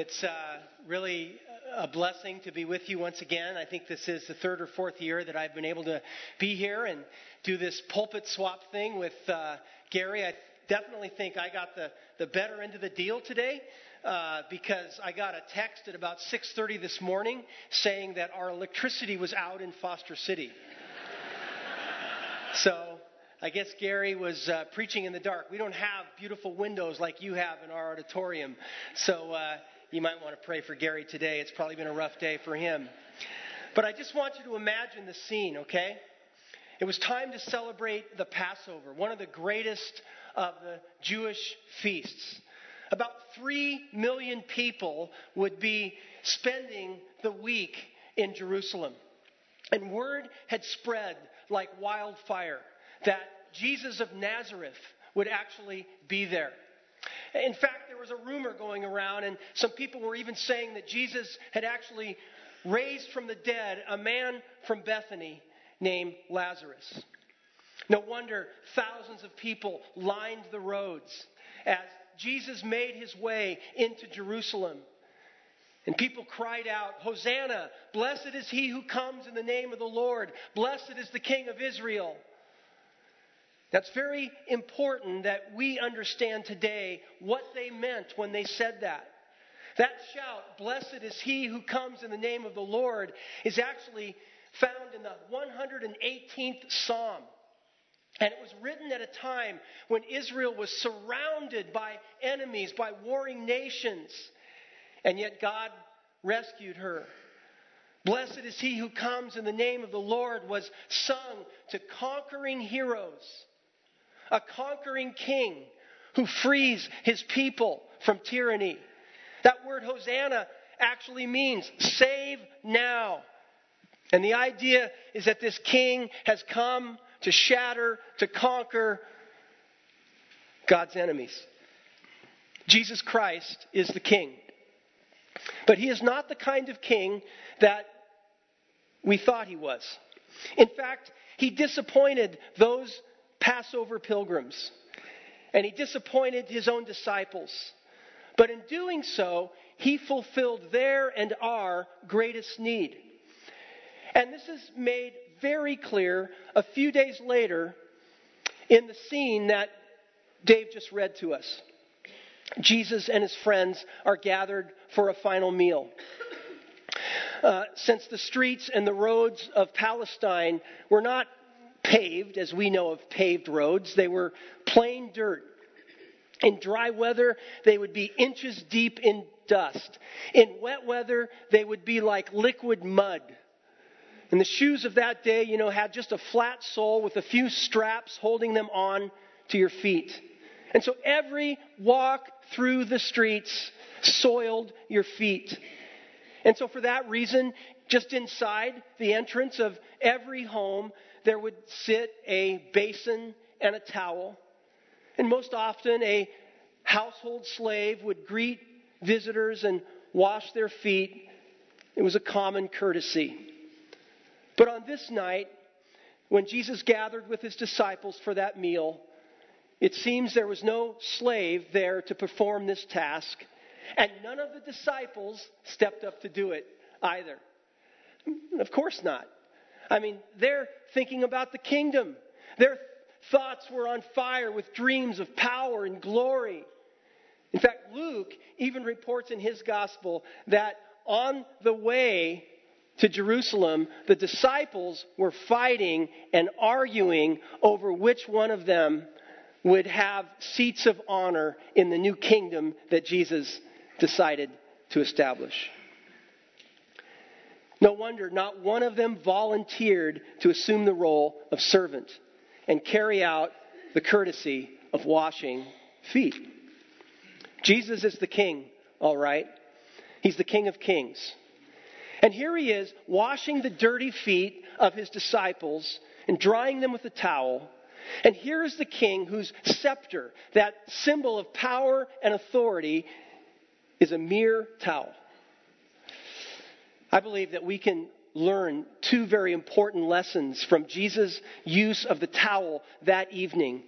It's uh, really a blessing to be with you once again. I think this is the third or fourth year that I've been able to be here and do this pulpit swap thing with uh, Gary. I definitely think I got the, the better end of the deal today. Uh, because I got a text at about 6:30 this morning saying that our electricity was out in Foster City. so I guess Gary was uh, preaching in the dark. We don't have beautiful windows like you have in our auditorium. So uh, you might want to pray for Gary today. It's probably been a rough day for him. But I just want you to imagine the scene, okay? It was time to celebrate the Passover, one of the greatest of the Jewish feasts. About three million people would be spending the week in Jerusalem. And word had spread like wildfire that Jesus of Nazareth would actually be there. In fact, there was a rumor going around, and some people were even saying that Jesus had actually raised from the dead a man from Bethany named Lazarus. No wonder thousands of people lined the roads as Jesus made his way into Jerusalem. And people cried out, Hosanna! Blessed is he who comes in the name of the Lord. Blessed is the King of Israel. That's very important that we understand today what they meant when they said that. That shout, blessed is he who comes in the name of the Lord, is actually found in the 118th Psalm. And it was written at a time when Israel was surrounded by enemies, by warring nations. And yet God rescued her. Blessed is he who comes in the name of the Lord was sung to conquering heroes a conquering king who frees his people from tyranny. That word Hosanna actually means save now. And the idea is that this king has come to shatter, to conquer God's enemies. Jesus Christ is the king. But he is not the kind of king that we thought he was. In fact, he disappointed those Passover pilgrims. And he disappointed his own disciples. But in doing so, he fulfilled their and our greatest need. And this is made very clear a few days later in the scene that Dave just read to us. Jesus and his friends are gathered for a final meal. Uh, since the streets and the roads of Palestine were not paved, as we know of paved roads. They were plain dirt. In dry weather, they would be inches deep in dust. In wet weather, they would be like liquid mud. And the shoes of that day, you know, had just a flat sole with a few straps holding them on to your feet. And so every walk through the streets soiled your feet. And so for that reason, just inside the entrance of every home, there would sit a basin and a towel. And most often, a household slave would greet visitors and wash their feet. It was a common courtesy. But on this night, when Jesus gathered with his disciples for that meal, it seems there was no slave there to perform this task, and none of the disciples stepped up to do it either. Of course not. I mean, they're thinking about the kingdom. Their thoughts were on fire with dreams of power and glory. In fact, Luke even reports in his gospel that on the way to Jerusalem, the disciples were fighting and arguing over which one of them would have seats of honor in the new kingdom that Jesus decided to establish. No wonder not one of them volunteered to assume the role of servant and carry out the courtesy of washing feet. Jesus is the king, all right. He's the king of kings. And here he is washing the dirty feet of his disciples and drying them with a towel. And here's the king whose scepter, that symbol of power and authority, is a mere towel. I believe that we can learn two very important lessons from Jesus' use of the towel that evening.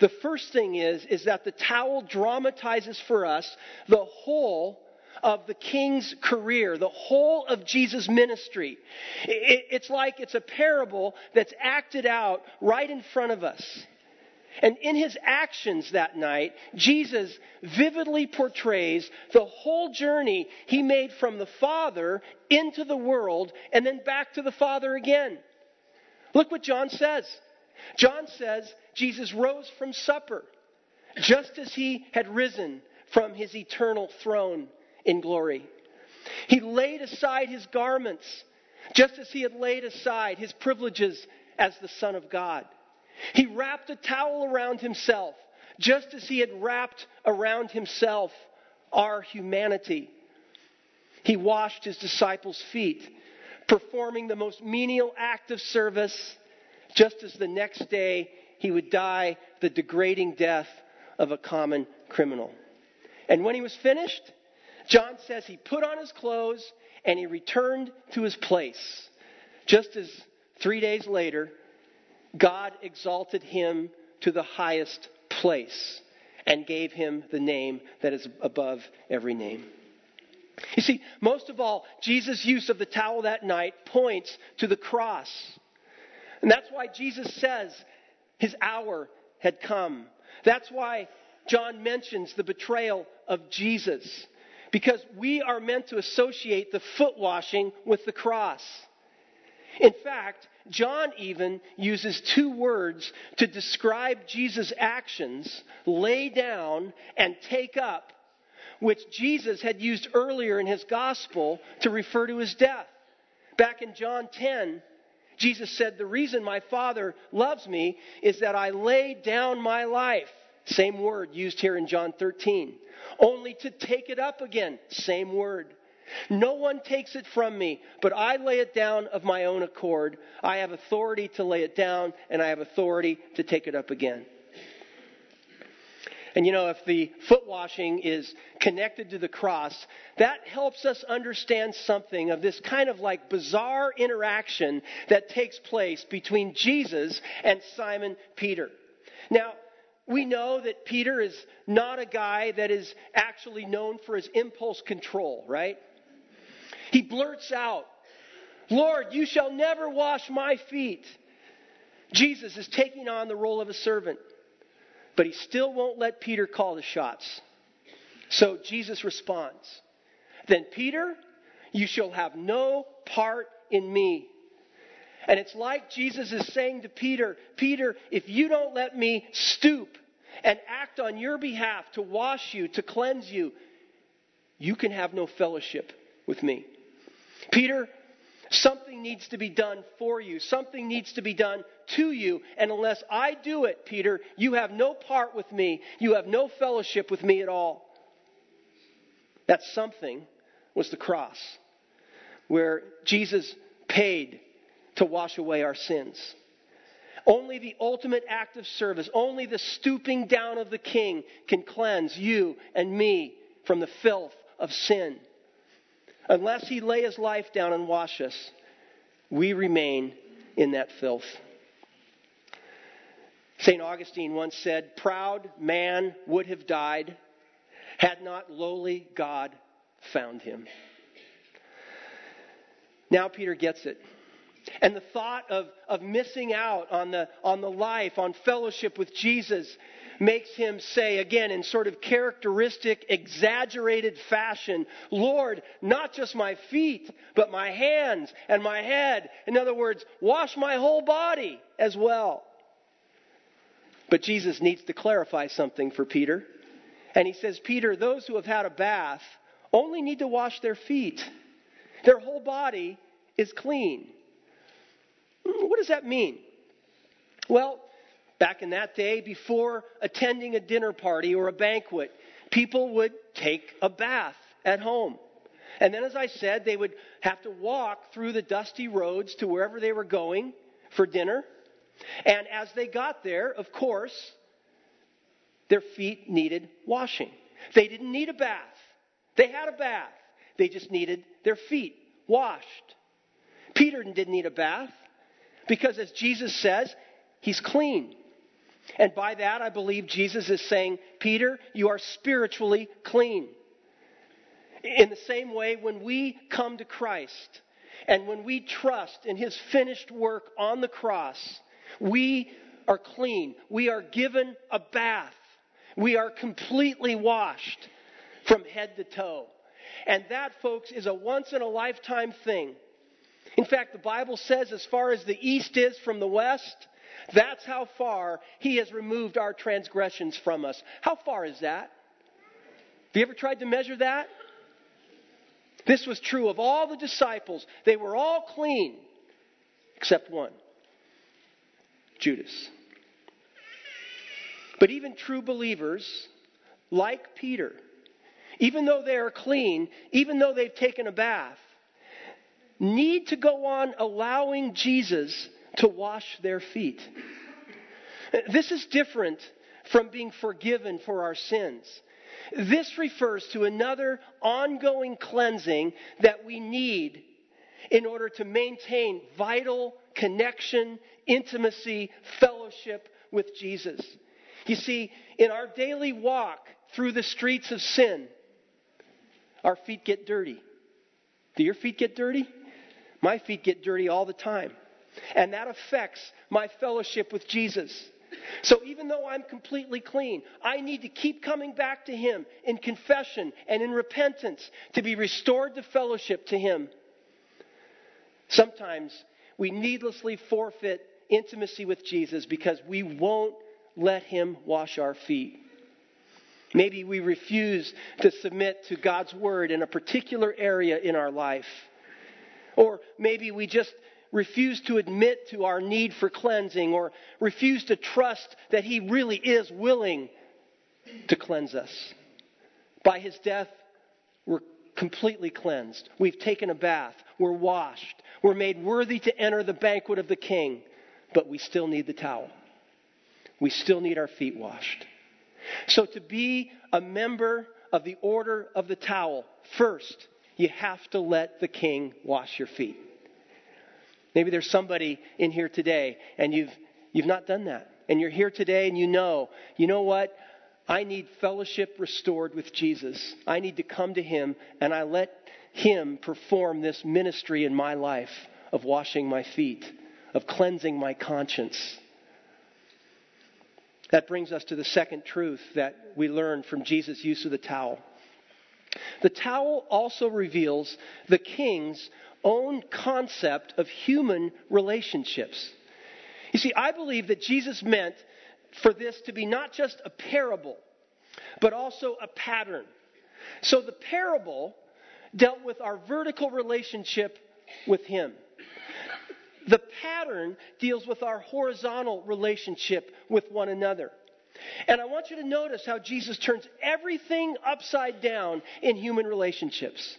The first thing is, is that the towel dramatizes for us the whole of the king's career, the whole of Jesus' ministry. It's like it's a parable that's acted out right in front of us. And in his actions that night, Jesus vividly portrays the whole journey he made from the Father into the world and then back to the Father again. Look what John says. John says Jesus rose from supper just as he had risen from his eternal throne in glory. He laid aside his garments just as he had laid aside his privileges as the Son of God. He wrapped a towel around himself just as he had wrapped around himself our humanity. He washed his disciples' feet, performing the most menial act of service, just as the next day he would die the degrading death of a common criminal. And when he was finished, John says he put on his clothes and he returned to his place. Just as three days later, God exalted him to the highest place and gave him the name that is above every name. You see, most of all, Jesus' use of the towel that night points to the cross. And that's why Jesus says his hour had come. That's why John mentions the betrayal of Jesus. Because we are meant to associate the foot washing with the cross. In fact, John even uses two words to describe Jesus' actions lay down and take up, which Jesus had used earlier in his gospel to refer to his death. Back in John 10, Jesus said, The reason my Father loves me is that I lay down my life. Same word used here in John 13. Only to take it up again. Same word. No one takes it from me, but I lay it down of my own accord. I have authority to lay it down, and I have authority to take it up again. And you know, if the foot washing is connected to the cross, that helps us understand something of this kind of like bizarre interaction that takes place between Jesus and Simon Peter. Now, we know that Peter is not a guy that is actually known for his impulse control, right? He blurts out, Lord, you shall never wash my feet. Jesus is taking on the role of a servant, but he still won't let Peter call the shots. So Jesus responds, Then, Peter, you shall have no part in me. And it's like Jesus is saying to Peter, Peter, if you don't let me stoop and act on your behalf to wash you, to cleanse you, you can have no fellowship with me. Peter, something needs to be done for you. Something needs to be done to you. And unless I do it, Peter, you have no part with me. You have no fellowship with me at all. That something was the cross, where Jesus paid to wash away our sins. Only the ultimate act of service, only the stooping down of the king can cleanse you and me from the filth of sin. Unless he lay his life down and wash us, we remain in that filth. St. Augustine once said, Proud man would have died had not lowly God found him. Now Peter gets it. And the thought of, of missing out on the, on the life, on fellowship with Jesus, makes him say again in sort of characteristic, exaggerated fashion, Lord, not just my feet, but my hands and my head. In other words, wash my whole body as well. But Jesus needs to clarify something for Peter. And he says, Peter, those who have had a bath only need to wash their feet. Their whole body is clean. Hmm, what does that mean? Well, Back in that day, before attending a dinner party or a banquet, people would take a bath at home. And then, as I said, they would have to walk through the dusty roads to wherever they were going for dinner. And as they got there, of course, their feet needed washing. They didn't need a bath. They had a bath. They just needed their feet washed. Peter didn't need a bath because, as Jesus says, he's clean. And by that, I believe Jesus is saying, Peter, you are spiritually clean. In the same way, when we come to Christ and when we trust in his finished work on the cross, we are clean. We are given a bath. We are completely washed from head to toe. And that, folks, is a once in a lifetime thing. In fact, the Bible says, as far as the east is from the west, that's how far He has removed our transgressions from us. How far is that? Have you ever tried to measure that? This was true of all the disciples. They were all clean, except one Judas. But even true believers, like Peter, even though they are clean, even though they've taken a bath, need to go on allowing Jesus to wash their feet. This is different from being forgiven for our sins. This refers to another ongoing cleansing that we need in order to maintain vital connection, intimacy, fellowship with Jesus. You see, in our daily walk through the streets of sin, our feet get dirty. Do your feet get dirty? My feet get dirty all the time. And that affects my fellowship with Jesus. So even though I'm completely clean, I need to keep coming back to Him in confession and in repentance to be restored to fellowship to Him. Sometimes we needlessly forfeit intimacy with Jesus because we won't let Him wash our feet. Maybe we refuse to submit to God's Word in a particular area in our life. Or maybe we just refuse to admit to our need for cleansing or refuse to trust that He really is willing to cleanse us. By His death, we're completely cleansed. We've taken a bath. We're washed. We're made worthy to enter the banquet of the King, but we still need the towel. We still need our feet washed. So, to be a member of the order of the towel, first, you have to let the king wash your feet. Maybe there's somebody in here today and you've, you've not done that. And you're here today and you know, you know what? I need fellowship restored with Jesus. I need to come to Him and I let Him perform this ministry in my life of washing my feet, of cleansing my conscience. That brings us to the second truth that we learn from Jesus' use of the towel. The towel also reveals the king's own concept of human relationships. You see, I believe that Jesus meant for this to be not just a parable, but also a pattern. So the parable dealt with our vertical relationship with Him. The pattern deals with our horizontal relationship with one another. And I want you to notice how Jesus turns everything upside down in human relationships.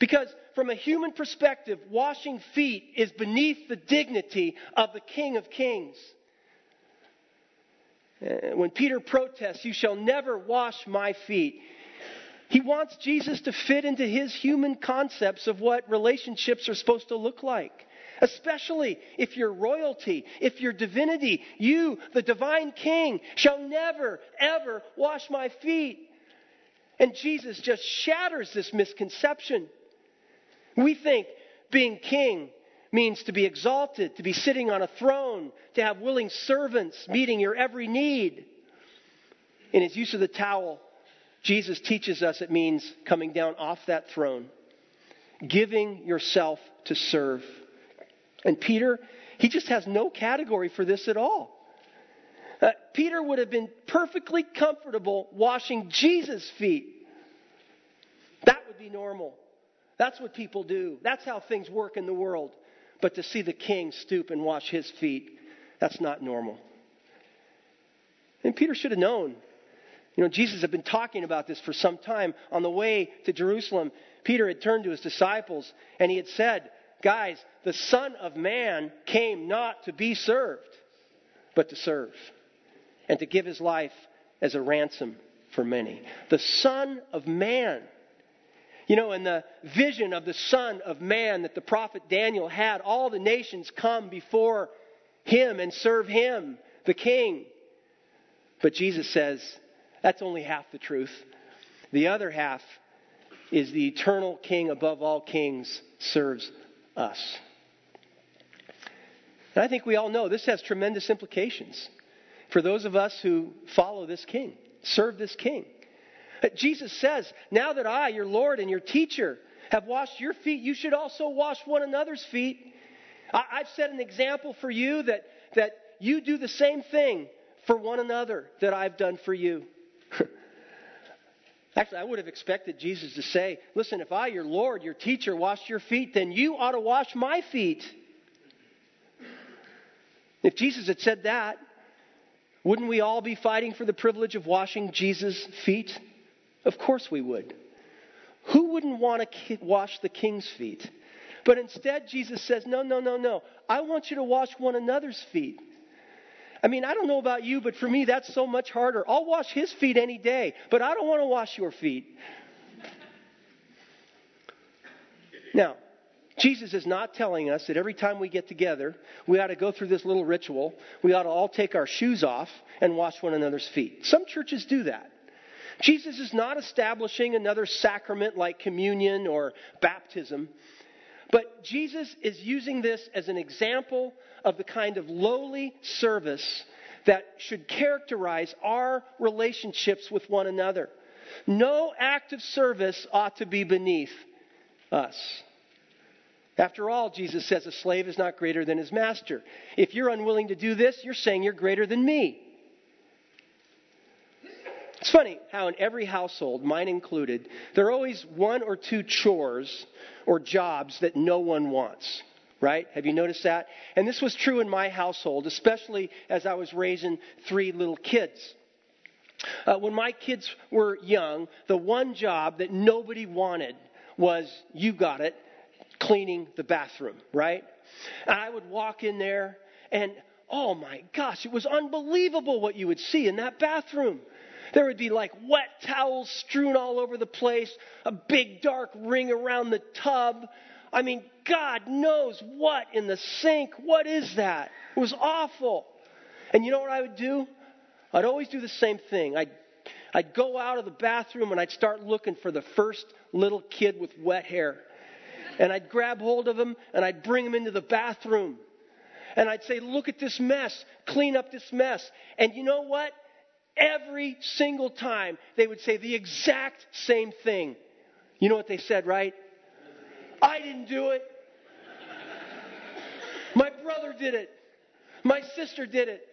Because from a human perspective, washing feet is beneath the dignity of the King of Kings. Uh, when Peter protests, You shall never wash my feet, he wants Jesus to fit into his human concepts of what relationships are supposed to look like. Especially if you're royalty, if you're divinity, you, the divine king, shall never, ever wash my feet. And Jesus just shatters this misconception. We think being king means to be exalted, to be sitting on a throne, to have willing servants meeting your every need. In his use of the towel, Jesus teaches us it means coming down off that throne, giving yourself to serve. And Peter, he just has no category for this at all. Uh, Peter would have been perfectly comfortable washing Jesus' feet. That would be normal. That's what people do. That's how things work in the world. But to see the king stoop and wash his feet, that's not normal. And Peter should have known. You know, Jesus had been talking about this for some time. On the way to Jerusalem, Peter had turned to his disciples and he had said, Guys, the Son of Man came not to be served, but to serve and to give his life as a ransom for many. The Son of Man. You know, in the vision of the Son of Man that the prophet Daniel had, all the nations come before him and serve him, the king. But Jesus says that's only half the truth. The other half is the eternal King above all kings serves us. And I think we all know this has tremendous implications for those of us who follow this King, serve this King. Jesus says, Now that I, your Lord and your teacher, have washed your feet, you should also wash one another's feet. I've set an example for you that, that you do the same thing for one another that I've done for you. Actually, I would have expected Jesus to say, Listen, if I, your Lord, your teacher, washed your feet, then you ought to wash my feet. If Jesus had said that, wouldn't we all be fighting for the privilege of washing Jesus' feet? Of course we would. Who wouldn't want to wash the king's feet? But instead, Jesus says, No, no, no, no. I want you to wash one another's feet. I mean, I don't know about you, but for me, that's so much harder. I'll wash his feet any day, but I don't want to wash your feet. Now, Jesus is not telling us that every time we get together, we ought to go through this little ritual. We ought to all take our shoes off and wash one another's feet. Some churches do that. Jesus is not establishing another sacrament like communion or baptism, but Jesus is using this as an example of the kind of lowly service that should characterize our relationships with one another. No act of service ought to be beneath us. After all, Jesus says a slave is not greater than his master. If you're unwilling to do this, you're saying you're greater than me. It's funny how in every household, mine included, there are always one or two chores or jobs that no one wants. Right? Have you noticed that? And this was true in my household, especially as I was raising three little kids. Uh, when my kids were young, the one job that nobody wanted was, you got it, cleaning the bathroom, right? And I would walk in there and oh my gosh, it was unbelievable what you would see in that bathroom. There would be like wet towels strewn all over the place, a big dark ring around the tub. I mean, God knows what in the sink. What is that? It was awful. And you know what I would do? I'd always do the same thing. I'd, I'd go out of the bathroom and I'd start looking for the first little kid with wet hair and I'd grab hold of him and I'd bring him into the bathroom. And I'd say, Look at this mess. Clean up this mess. And you know what? Every single time they would say the exact same thing. You know what they said, right? I didn't do it. My brother did it. My sister did it.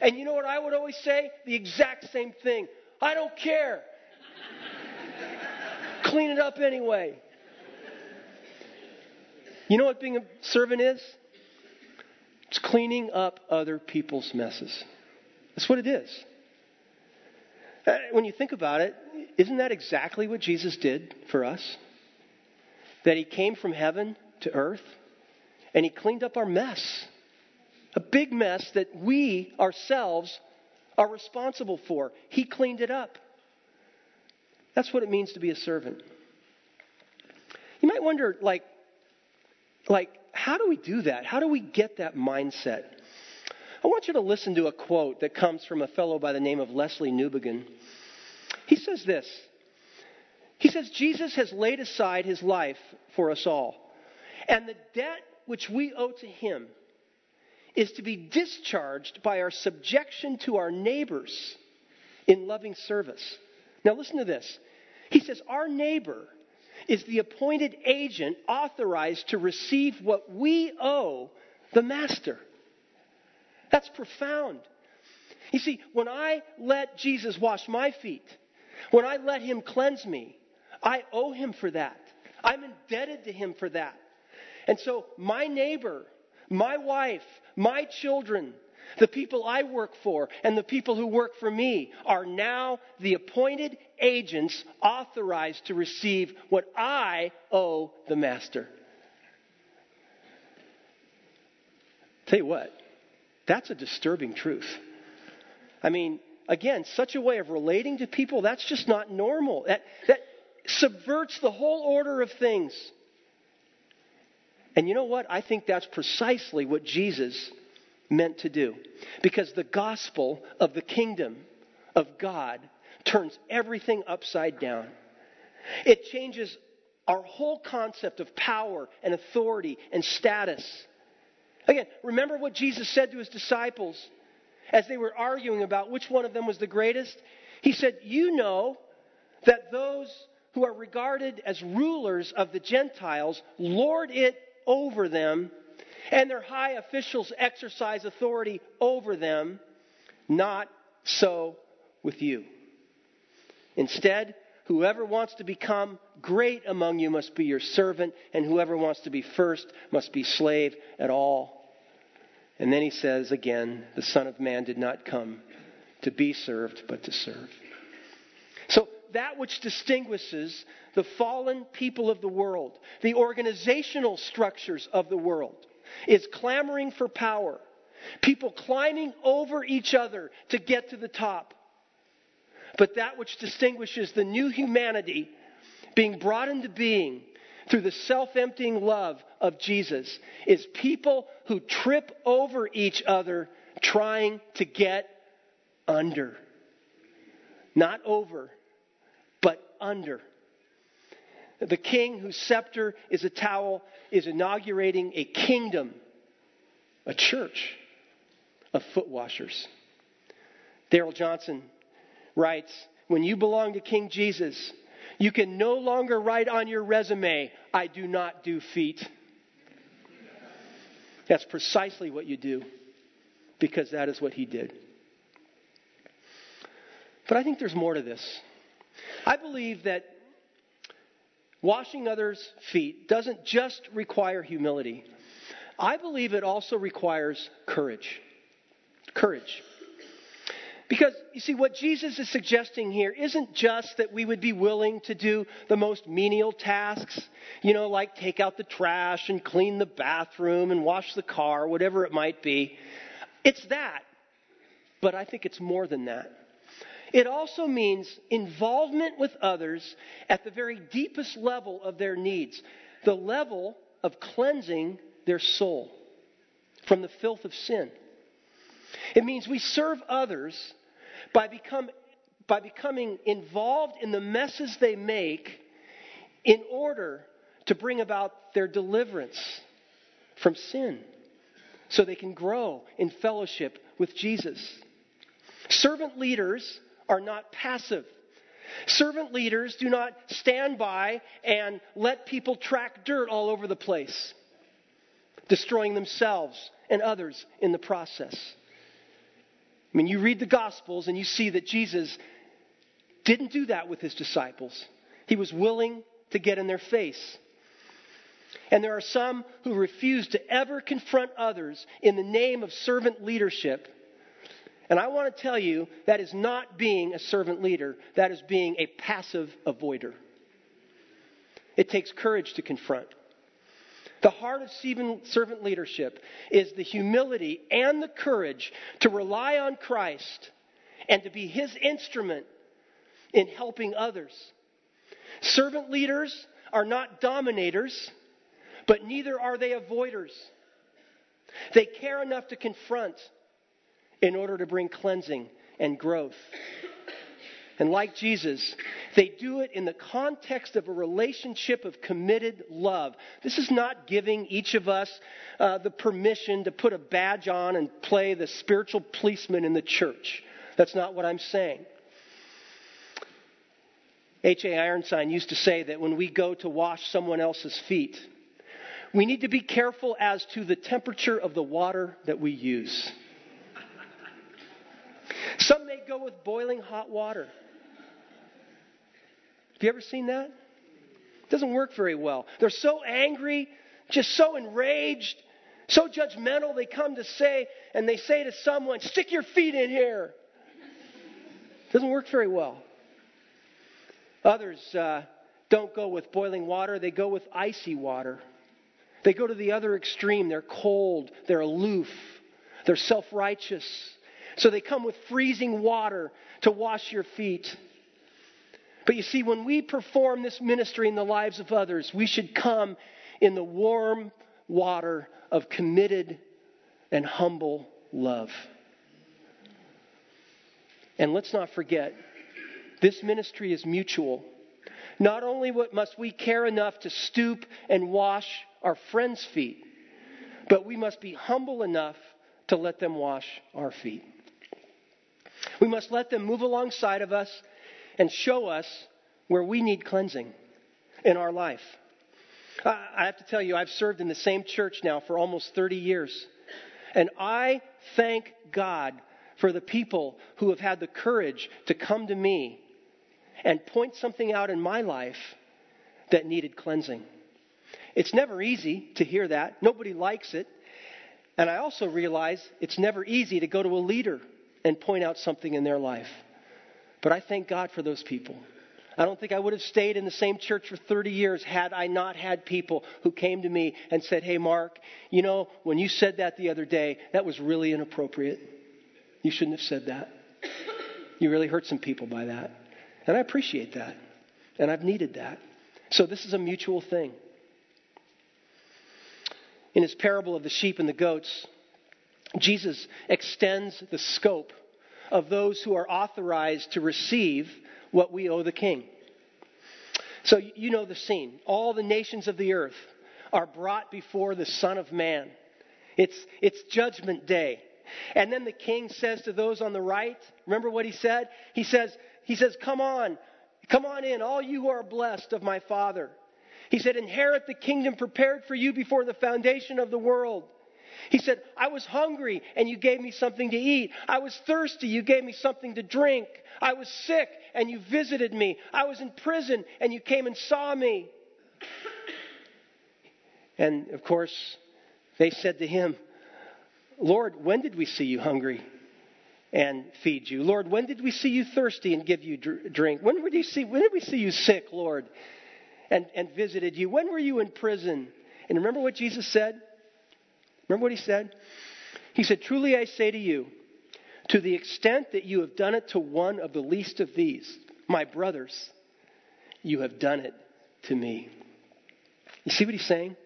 And you know what I would always say? The exact same thing. I don't care. Clean it up anyway. You know what being a servant is? It's cleaning up other people's messes. That's what it is. Uh, when you think about it, isn't that exactly what Jesus did for us? That he came from heaven to earth and he cleaned up our mess. A big mess that we ourselves are responsible for. He cleaned it up. That's what it means to be a servant. You might wonder, like, like, how do we do that? How do we get that mindset? I want you to listen to a quote that comes from a fellow by the name of Lesslie Newbigin. He says this He says, Jesus has laid aside his life for us all, and the debt which we owe to him is to be discharged by our subjection to our neighbors in loving service. Now, listen to this. He says, Our neighbor is the appointed agent authorized to receive what we owe the master. That's profound. You see, when I let Jesus wash my feet, when I let him cleanse me, I owe him for that. I'm indebted to him for that. And so, my neighbor, my wife, my children, the people I work for and the people who work for me are now the appointed agents authorized to receive what I owe the master. Tell you what, that's a disturbing truth. I mean, again, such a way of relating to people, that's just not normal. That, that subverts the whole order of things. And you know what? I think that's precisely what Jesus meant to do. Because the gospel of the kingdom of God turns everything upside down. It changes our whole concept of power and authority and status. Again, remember what Jesus said to his disciples as they were arguing about which one of them was the greatest? He said, You know that those who are regarded as rulers of the Gentiles lord it over them, and their high officials exercise authority over them. Not so with you. Instead, whoever wants to become great among you must be your servant, and whoever wants to be first must be slave at all. And then he says again, the Son of Man did not come to be served, but to serve. So, that which distinguishes the fallen people of the world, the organizational structures of the world, is clamoring for power. People climbing over each other to get to the top. But that which distinguishes the new humanity being brought into being through the self emptying love of Jesus is people who trip over each other trying to get under. Not over, but under. The king whose scepter is a towel is inaugurating a kingdom, a church of foot washers. Darrell Johnson writes When you belong to King Jesus, you can no longer write on your resume, I do not do feet. That's precisely what you do because that is what he did. But I think there's more to this. I believe that washing others' feet doesn't just require humility, I believe it also requires courage. Courage. Because, you see, what Jesus is suggesting here isn't just that we would be willing to do the most menial tasks, you know, like take out the trash and clean the bathroom and wash the car, whatever it might be. It's that. But I think it's more than that. It also means involvement with others at the very deepest level of their needs, the level of cleansing their soul from the filth of sin. It means we serve others by, become, by becoming involved in the messes they make in order to bring about their deliverance from sin so they can grow in fellowship with Jesus. Servant leaders are not passive. Servant leaders do not stand by and let people track dirt all over the place, destroying themselves and others in the process. I mean, you read the Gospels and you see that Jesus didn't do that with his disciples. He was willing to get in their face. And there are some who refuse to ever confront others in the name of servant leadership. And I want to tell you that is not being a servant leader, that is being a passive avoider. It takes courage to confront. The heart of servant leadership is the humility and the courage to rely on Christ and to be his instrument in helping others. Servant leaders are not dominators, but neither are they avoiders. They care enough to confront in order to bring cleansing and growth. And like Jesus, they do it in the context of a relationship of committed love. This is not giving each of us uh, the permission to put a badge on and play the spiritual policeman in the church. That's not what I'm saying. H.A. Ironside used to say that when we go to wash someone else's feet, we need to be careful as to the temperature of the water that we use. Some may go with boiling hot water. Have you ever seen that? It doesn't work very well. They're so angry, just so enraged, so judgmental, they come to say, and they say to someone, Stick your feet in here. It doesn't work very well. Others uh, don't go with boiling water, they go with icy water. They go to the other extreme. They're cold, they're aloof, they're self righteous. So they come with freezing water to wash your feet. But you see, when we perform this ministry in the lives of others, we should come in the warm water of committed and humble love. And let's not forget, this ministry is mutual. Not only must we care enough to stoop and wash our friends' feet, but we must be humble enough to let them wash our feet. We must let them move alongside of us and show us where we need cleansing in our life. I have to tell you, I've served in the same church now for almost 30 years. And I thank God for the people who have had the courage to come to me and point something out in my life that needed cleansing. It's never easy to hear that. Nobody likes it. And I also realize it's never easy to go to a leader and point out something in their life. But I thank God for those people. I don't think I would have stayed in the same church for 30 years had I not had people who came to me and said, Hey, Mark, you know, when you said that the other day, that was really inappropriate. You shouldn't have said that. You really hurt some people by that. And I appreciate that. And I've needed that. So this is a mutual thing. In his parable of the sheep and the goats, Jesus extends the scope of those who are authorized to receive what we owe the king. So you know the scene. All the nations of the earth are brought before the Son of Man. It's, it's judgment day. And then the king says to those on the right, remember what he said? He says, he says, Come on, come on in, all you who are blessed of my Father. He said, Inherit the kingdom prepared for you before the foundation of the world. He said, I was hungry and you gave me something to eat. I was thirsty, you gave me something to drink. I was sick and you visited me. I was in prison and you came and saw me. And of course, they said to him, Lord, when did we see you hungry and feed you? Lord, when did we see you thirsty and give you drink? When did, you see, when did we see you sick, Lord, and, and visited you? When were you in prison? And remember what Jesus said? Remember what he said? He said, Truly I say to you, to the extent that you have done it to one of the least of these, my brothers, you have done it to me. You see what he's saying?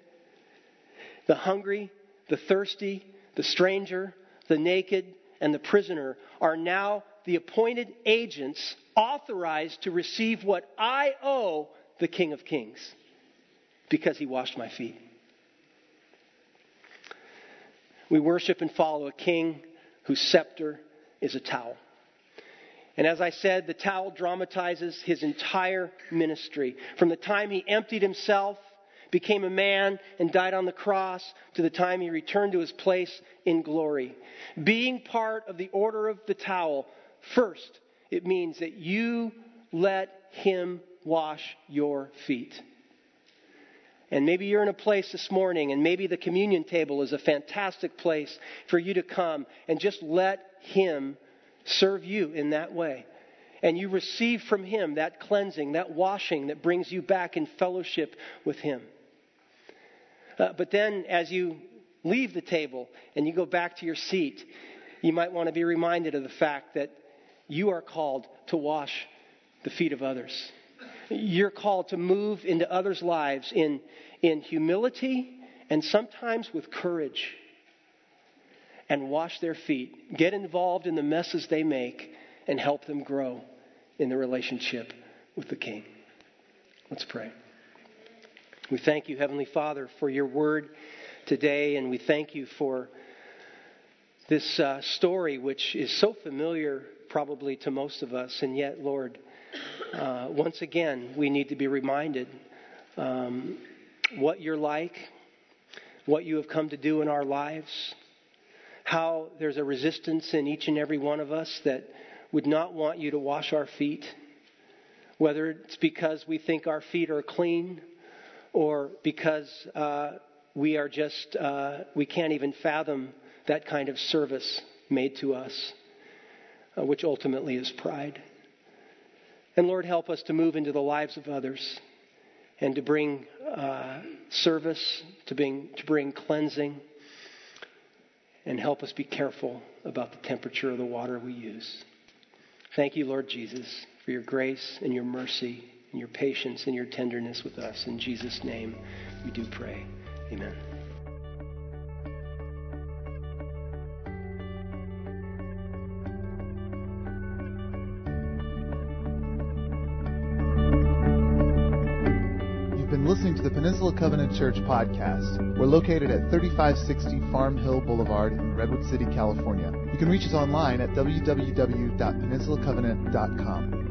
The hungry, the thirsty, the stranger, the naked, and the prisoner are now the appointed agents authorized to receive what I owe the King of Kings because he washed my feet. We worship and follow a king whose scepter is a towel. And as I said, the towel dramatizes his entire ministry. From the time he emptied himself, became a man, and died on the cross, to the time he returned to his place in glory. Being part of the order of the towel, first, it means that you let him wash your feet. And maybe you're in a place this morning, and maybe the communion table is a fantastic place for you to come and just let Him serve you in that way. And you receive from Him that cleansing, that washing that brings you back in fellowship with Him. Uh, but then, as you leave the table and you go back to your seat, you might want to be reminded of the fact that you are called to wash the feet of others. You're called to move into others' lives in, in humility and sometimes with courage and wash their feet. Get involved in the messes they make and help them grow in the relationship with the King. Let's pray. We thank you, Heavenly Father, for your word today, and we thank you for this uh, story, which is so familiar probably to most of us, and yet, Lord, uh, once again, we need to be reminded um, what you're like, what you have come to do in our lives, how there's a resistance in each and every one of us that would not want you to wash our feet, whether it's because we think our feet are clean or because uh, we are just, uh, we can't even fathom that kind of service made to us, uh, which ultimately is pride. And Lord, help us to move into the lives of others and to bring uh, service, to bring, to bring cleansing, and help us be careful about the temperature of the water we use. Thank you, Lord Jesus, for your grace and your mercy and your patience and your tenderness with us. In Jesus' name, we do pray. Amen. Church podcast. We're located at 3560 Farm Hill Boulevard in Redwood City, California. You can reach us online at www.peninsulacovenant.com.